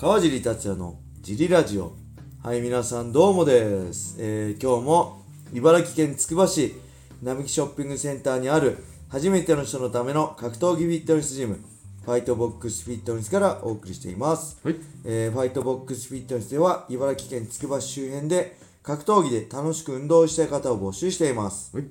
川尻達也のジリラジオ。はい皆さんどうもです、えー今日も茨城県つくば市並木ショッピングセンターにある初めての人のための格闘技フィットネスジムファイトボックスフィットネスからお送りしています、はい。えーファイトボックスフィットネスでは茨城県つくば市周辺で格闘技で楽しく運動したい方を募集しています。はい。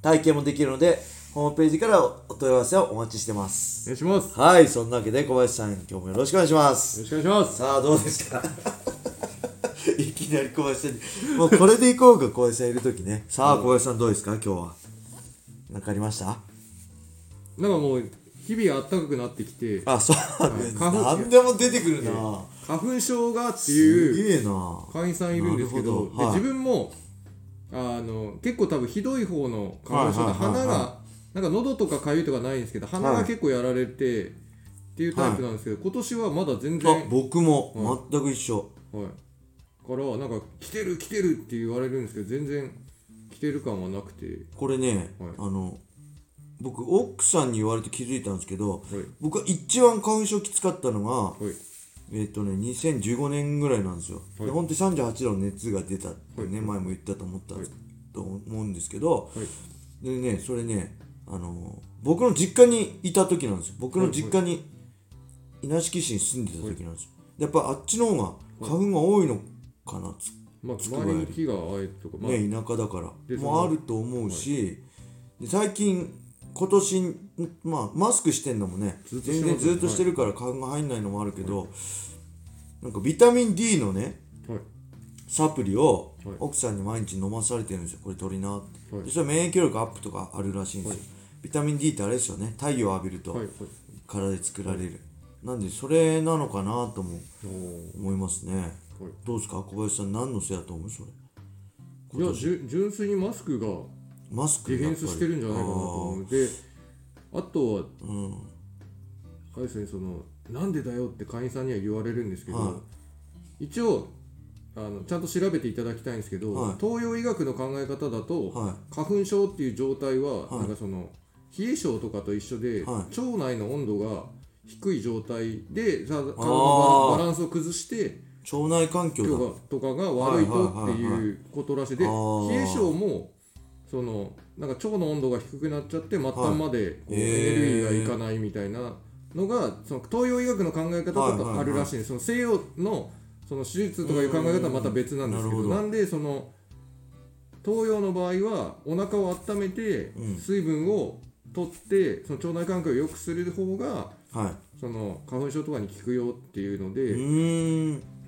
体験もできるのでホームページからお問い合わせをお待ちしてまおす願いします。よはいそんなわけで小林さん今日もよろしくお願いします。ろしくお願いします。さあどうですか？いきなり小林さんに。もうこれでいこうか小林さんいる時ね。さあ小林さんどうですか？今日は。なんかありました？なんかもう日々暖かくなってきて。あそうなんです。花粉何でも出てくるな。花粉症がってすいう会員さんいるんですけど。どはいで自分もあの結構多分ひどい方の花粉症ではいはいはいはい。鼻がなんか喉とか痒いとかないんですけど鼻が結構やられてっていうタイプなんですけど今年はまだ全然あ僕も。全く一緒。はい、からなんか来てる来てるって言われるんですけど全然来てる感はなくて。これね、はい。あの僕奥さんに言われて気づいたんですけど、はい。僕が一番花粉症きつかったのがはい。えっ、とね2015年ぐらいなんですよ、はい。で本当に38度の熱が出たってね、前も言ったと思ったんです、と思うんですけど、はい。でねそれねあの僕の実家にいた時なんですよ。僕の実家に稲敷市に住んでた時なんですよ、でやっぱあっちの方が花粉が多いのかな、つまあつくばより。周りに木が生えてとか、まあ。ね、田舎だから。でもあると思うし、で最近今年まあマスクしてんのもね全然ずっとしてるから花粉が入んないのもあるけど、なんかビタミン D のねはい。サプリをはい。奥さんに毎日飲まされてるんですよ。これ取りなって、はい。でそれ免疫力アップとかあるらしいんですよ、ビタミン D ってあれですよね。太陽浴びるとはいはい。体で作られる、なんでそれなのかなとも思いますね。はい。どうですか？小林さん何のせいだと思う？それ。いや純粋にマスクがマスクディフェンスしてるんじゃないかなと思う。であとはうん。あれですねそのなんでだよって会員さんには言われるんですけど、は一応あのちゃんと調べていただきたいんですけど、はい。東洋医学の考え方だと、はい。花粉症っていう状態は、はい。なんかその冷え性とかと一緒で、はい。腸内の温度が低い状態でさ体のバランスを崩して腸内環境とかが悪いとっていうことらしい。で冷え性もそのなんか腸の温度が低くなっちゃって末端までエネルギーがいかないみたいなのがその東洋医学の考え方とあるらしいんです。その西洋のその手術とかいう考え方はまた別なんですけどど。なんでその東洋の場合はお腹を温めてうん。水分を取ってその腸内環境を良くする方がはい。その花粉症とかに効くよっていうのう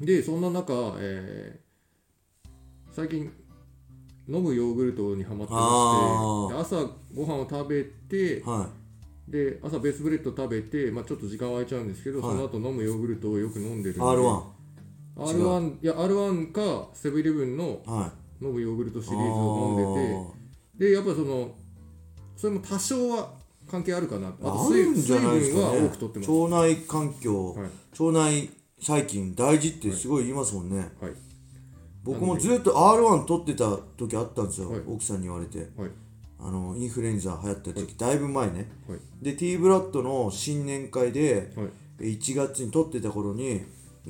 で、でそんな中、えー最近飲むヨーグルトにハマってましてで朝ご飯を食べてはで朝ベースブレッド食べて、まあ、ちょっと時間空いちゃうんですけど、はい。その後飲むヨーグルトをよく飲んでるんいで R1 R1 いや R1 かセブンイレブンのはい。飲むヨーグルトシリーズを飲んでてでやっぱそのそれも多少は関係あるかなああーと水あるんじゃないです水分はかね多く取ってます。腸内環境、はい。腸内細菌大事ってすごい言いますもんね、はい。僕もずっと R1 取ってた時あったんですよ、はい。奥さんに言われて。はい。あのインフルエンザ流行った時、だいぶ前ね。はい。で T ブラッドの新年会ではい。1月に取ってた頃に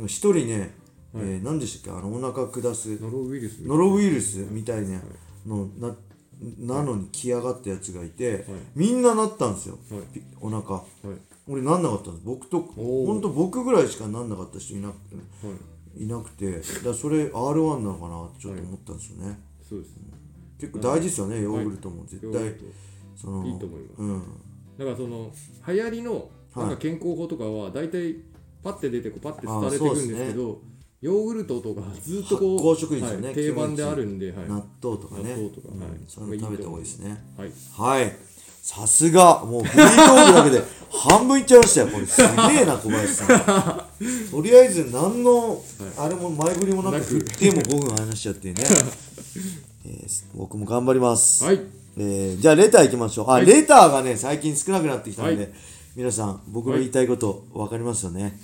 一人ね、えー何でしたっけ？あのお腹下す。ノロウイルス。ノロウイルスみたいなのななのに来やがったやつがいて、みんななったんですよ、はい。ピお腹。はい。俺なんなかったんです。僕とおー。ほんと僕ぐらいしかなんなかった人いなくて。はい。いなくて。だそれ R1 なのかな？ってちょっと思ったんですよね、そうです結構大事ですよね、ヨーグルトも。絶対、そのいいと思います。うん。だからその流行りのなんか健康法とかは大体パッて出てこうパッて伝われていくんですけどヨーグルトとかずっとこう発酵食品ですよねはい定番であるんで、はい、納豆とかね。納豆とかうん。はいそういうの食べた方がいいですね。はい。はい。さすがもうフリートークだけで 半分いっちゃいましたよ。これすげえな小林さん。とりあえず何のあれも前振りもなく振っても5分話しちゃってね、えー僕も頑張ります、はい。えーじゃあレターいきましょう。あ、はい。レターがね最近少なくなってきたんで、はい。皆さん僕の言いたいこと分かりますよね、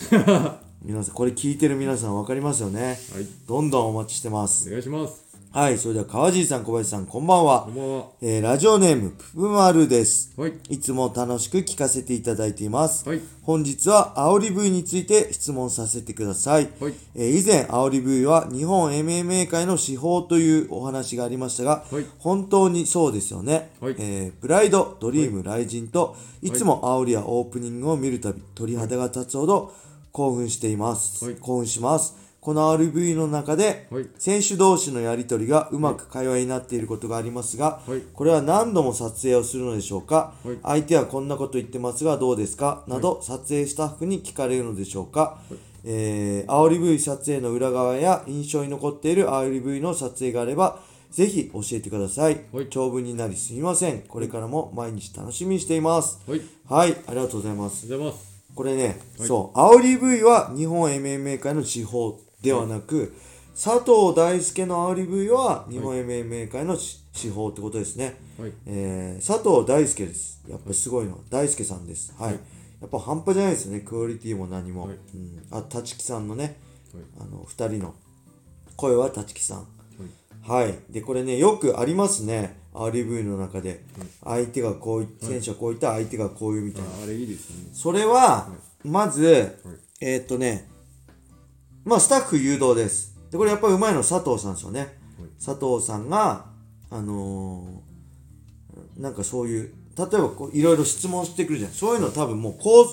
皆さんこれ聞いてる皆さん分かりますよね？はい。どんどんお待ちしてます。お願いします。はい、それでは川尻さん、小林さん、こんばんは。こ。んばんは。えーラジオネーム、ぷぷまるです。はい。いつも楽しく聞かせていただいています。はい。本日は煽り V について質問させてください。はい。えー以前、煽り V は日本 MMA 界の司法というお話がありましたが、はい。本当にそうですよね。はい。えープライド、ドリーム、ライジンと、いつも煽りやオープニングを見るたび、鳥肌が立つほど興奮しています。はい。興奮します。この RV の中で、はい。選手同士のやり取りがうまく会話になっていることがありますが、はい。これは何度も撮影をするのでしょうか、はい。相手はこんなこと言ってますがどうですか？など撮影スタッフに聞かれるのでしょうか、えー、煽り V 撮影の裏側や印象に残っている煽り V の撮影があればぜひ教えてください、はい。長文になりすみません。これからも毎日楽しみにしています。はい。はい。ありがとうございますこれね、はいそう、煽り V は日本 MMA 界の司法ではなく、佐藤大輔の煽り V は日本 MMA 界のし司法ってことですね。はいえー佐藤大輔です。やっぱすごいのは大輔さんです。はい。はいやっぱ半端じゃないですね、クオリティも何も。はいうん、あ、立木さんのね、はいあの、二人の声は立木さん。はい。で、これね、よくありますね。RV の中で。相手がこうい、選手はこういった、相手がこういうみたいな。ああれいいですねそれは、まず、えーっとね、まあ、スタッフ誘導です。で、これやっぱりうまいのは佐藤さんですよね。佐藤さんが、あのーなんかそういう、例えばこういろいろ質問してくるじゃん。そういうの多分もうこう、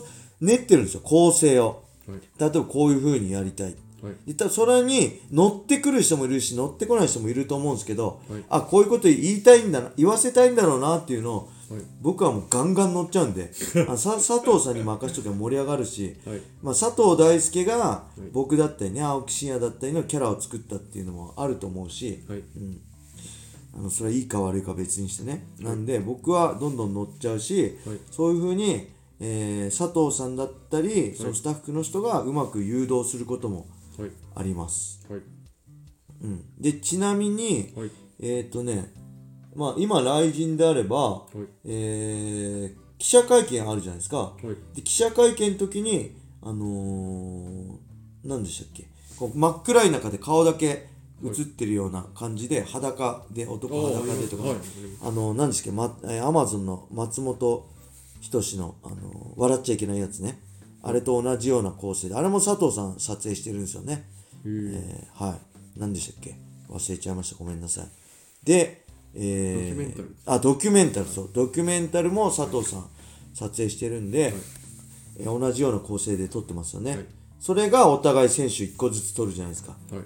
練ってるんですよ、構成を。はい例えばこういう風にやりたい。はい。で多分それに乗ってくる人もいるし乗ってこない人もいると思うんですけど、はい。あこういうこと言いたいんだな言わせたいんだろうなっていうのを、はい。僕はもうガンガン乗っちゃうんで あさ佐藤さんに任しとけば盛り上がるし、はい。まあ、佐藤大輔が僕だったりね青木真也だったりのキャラを作ったっていうのもあると思うしはい。あのそれはいいか悪いか別にしてね。なんで僕はどんどん乗っちゃうし、はい。そういうふうに、えー佐藤さんだったりそのスタッフの人がうまく誘導することもはいあります。はい。うん、でちなみに、はい。えっ、とねまあ今雷神であれば、い。えー記者会見あるじゃないですか、はい。で記者会見の時にあのー、何でしたっけ。こう真っ暗い中で顔だけ映ってるような感じで裸で男裸でとか、はい。あの何でしたっけ、まえー、アマゾンの松本人志の、あのー笑っちゃいけないやつねあれと同じような構成であれも佐藤さん撮影してるんですよね、えーはい。何でしたっけ？忘れちゃいました。ごめんなさい。で、えーあドキュメンタル。そう。ドキュメンタルも佐藤さん撮影してるんで、えー同じような構成で撮ってますよね、はい。それがお互い選手1個ずつ撮るじゃないですか。はい。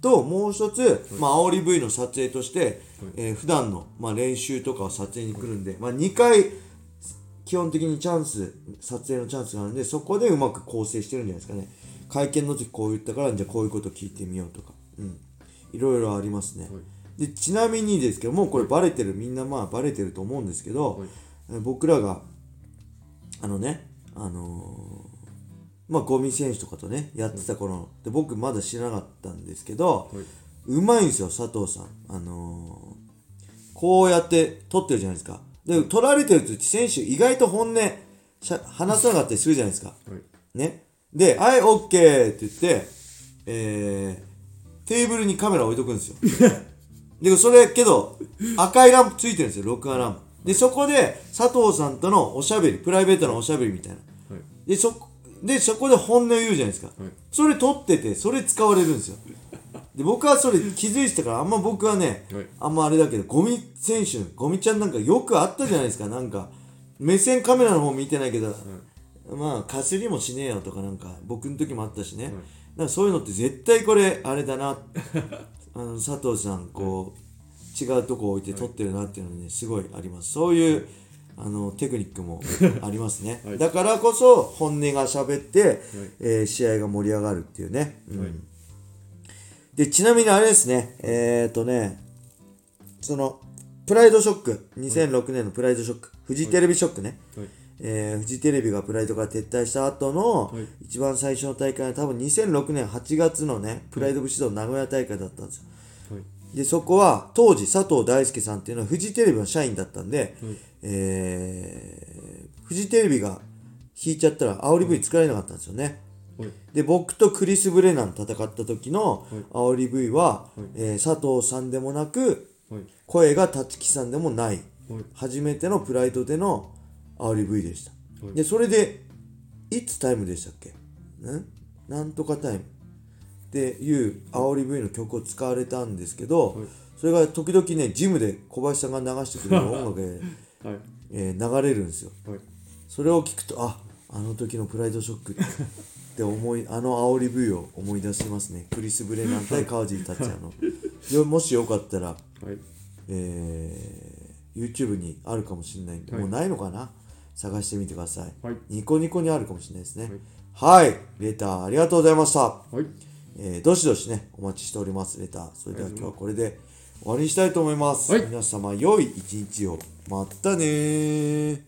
ともう一つ、まあ煽り V の撮影として、えー普段のまあ練習とかを撮影に来るんで、まあ2回基本的にチャンス撮影のチャンスがあるんでそこでうまく構成してるんじゃないですかね。会見の時こう言ったからじゃあこういうこと聞いてみようとか。うん。いろいろありますね、でちなみにですけどもうこれバレてるみんなまあバレてると思うんですけど、はい。えー僕らがあのねあのーまあゴミ選手とかとねやってた頃で僕まだ知らなかったんですけど、はい。うまいんですよ佐藤さん。あのーこうやって撮ってるじゃないですかで撮られてると選手意外と本音しゃ話さなかったりするじゃないですか。はい。ね。で「はいオッケー」って言ってえー、テーブルにカメラ置いとくんですよ。でそれけど赤いランプついてるんですよ録画ランプ。でそこで佐藤さんとのおしゃべりプライベートなおしゃべりみたいな。はい。でそでそこで本音を言うじゃないですか、はい。それ撮っててそれ使われるんですよで僕はそれ気づいてたからあんま僕はね、はい。あんまあれだけどゴミ選手ゴミちゃんなんかよくあったじゃないですか。なんか目線カメラの方見てないけど、まあかすりもしねえよとかなんか僕の時もあったしね、だからそういうのって絶対これあれだな。あの佐藤さんこう、違うとこ置いて撮ってるなっていうのねすごいあります。そういうあのテクニックも ありますね、はい。だからこそ本音が喋って、えー試合が盛り上がるっていうね、うん。はいでちなみにあれですね。えっ、ー、とねそのプライドショック。2006年のプライドショック。フジテレビショックね、はい。えーフジテレビがプライドから撤退した後の、はい。一番最初の大会は多分2006年8月のねプライド武士道名古屋大会だったんですよ。はい。でそこは当時佐藤大輔さんっていうのはフジテレビの社員だったんで、はい。えーフジテレビが引いちゃったら煽り V 作られなかったんですよね。はいで僕とクリス・ブレナン戦った時のはい。煽り V は、はい。えー佐藤さんでもなくはい。声が立木さんでもない。はい。初めてのプライドでの煽り V でした、はい。でそれでいつタイムでしたっけ？ん？なんとかタイム。っていう煽り V の曲を使われたんですけど、はい。それが時々ねジムで小林さんが流してくれる音楽で、はい。えー流れるんですよ。はい。それを聞くとああの時のプライドショックって思いあの煽り V を思い出しますね。クリス・ブレナン対川尻達也の。よもしよかったらはい。えー YouTube にあるかもしれないんで、はい。もうないのかな？探してみてください、はい。ニコニコにあるかもしれないですね。はい、レターありがとうございました、はい。えーどしどしねお待ちしております。レター。それでは今日はこれで終わりにしたいと思います、はい。皆様良い一日を。またねー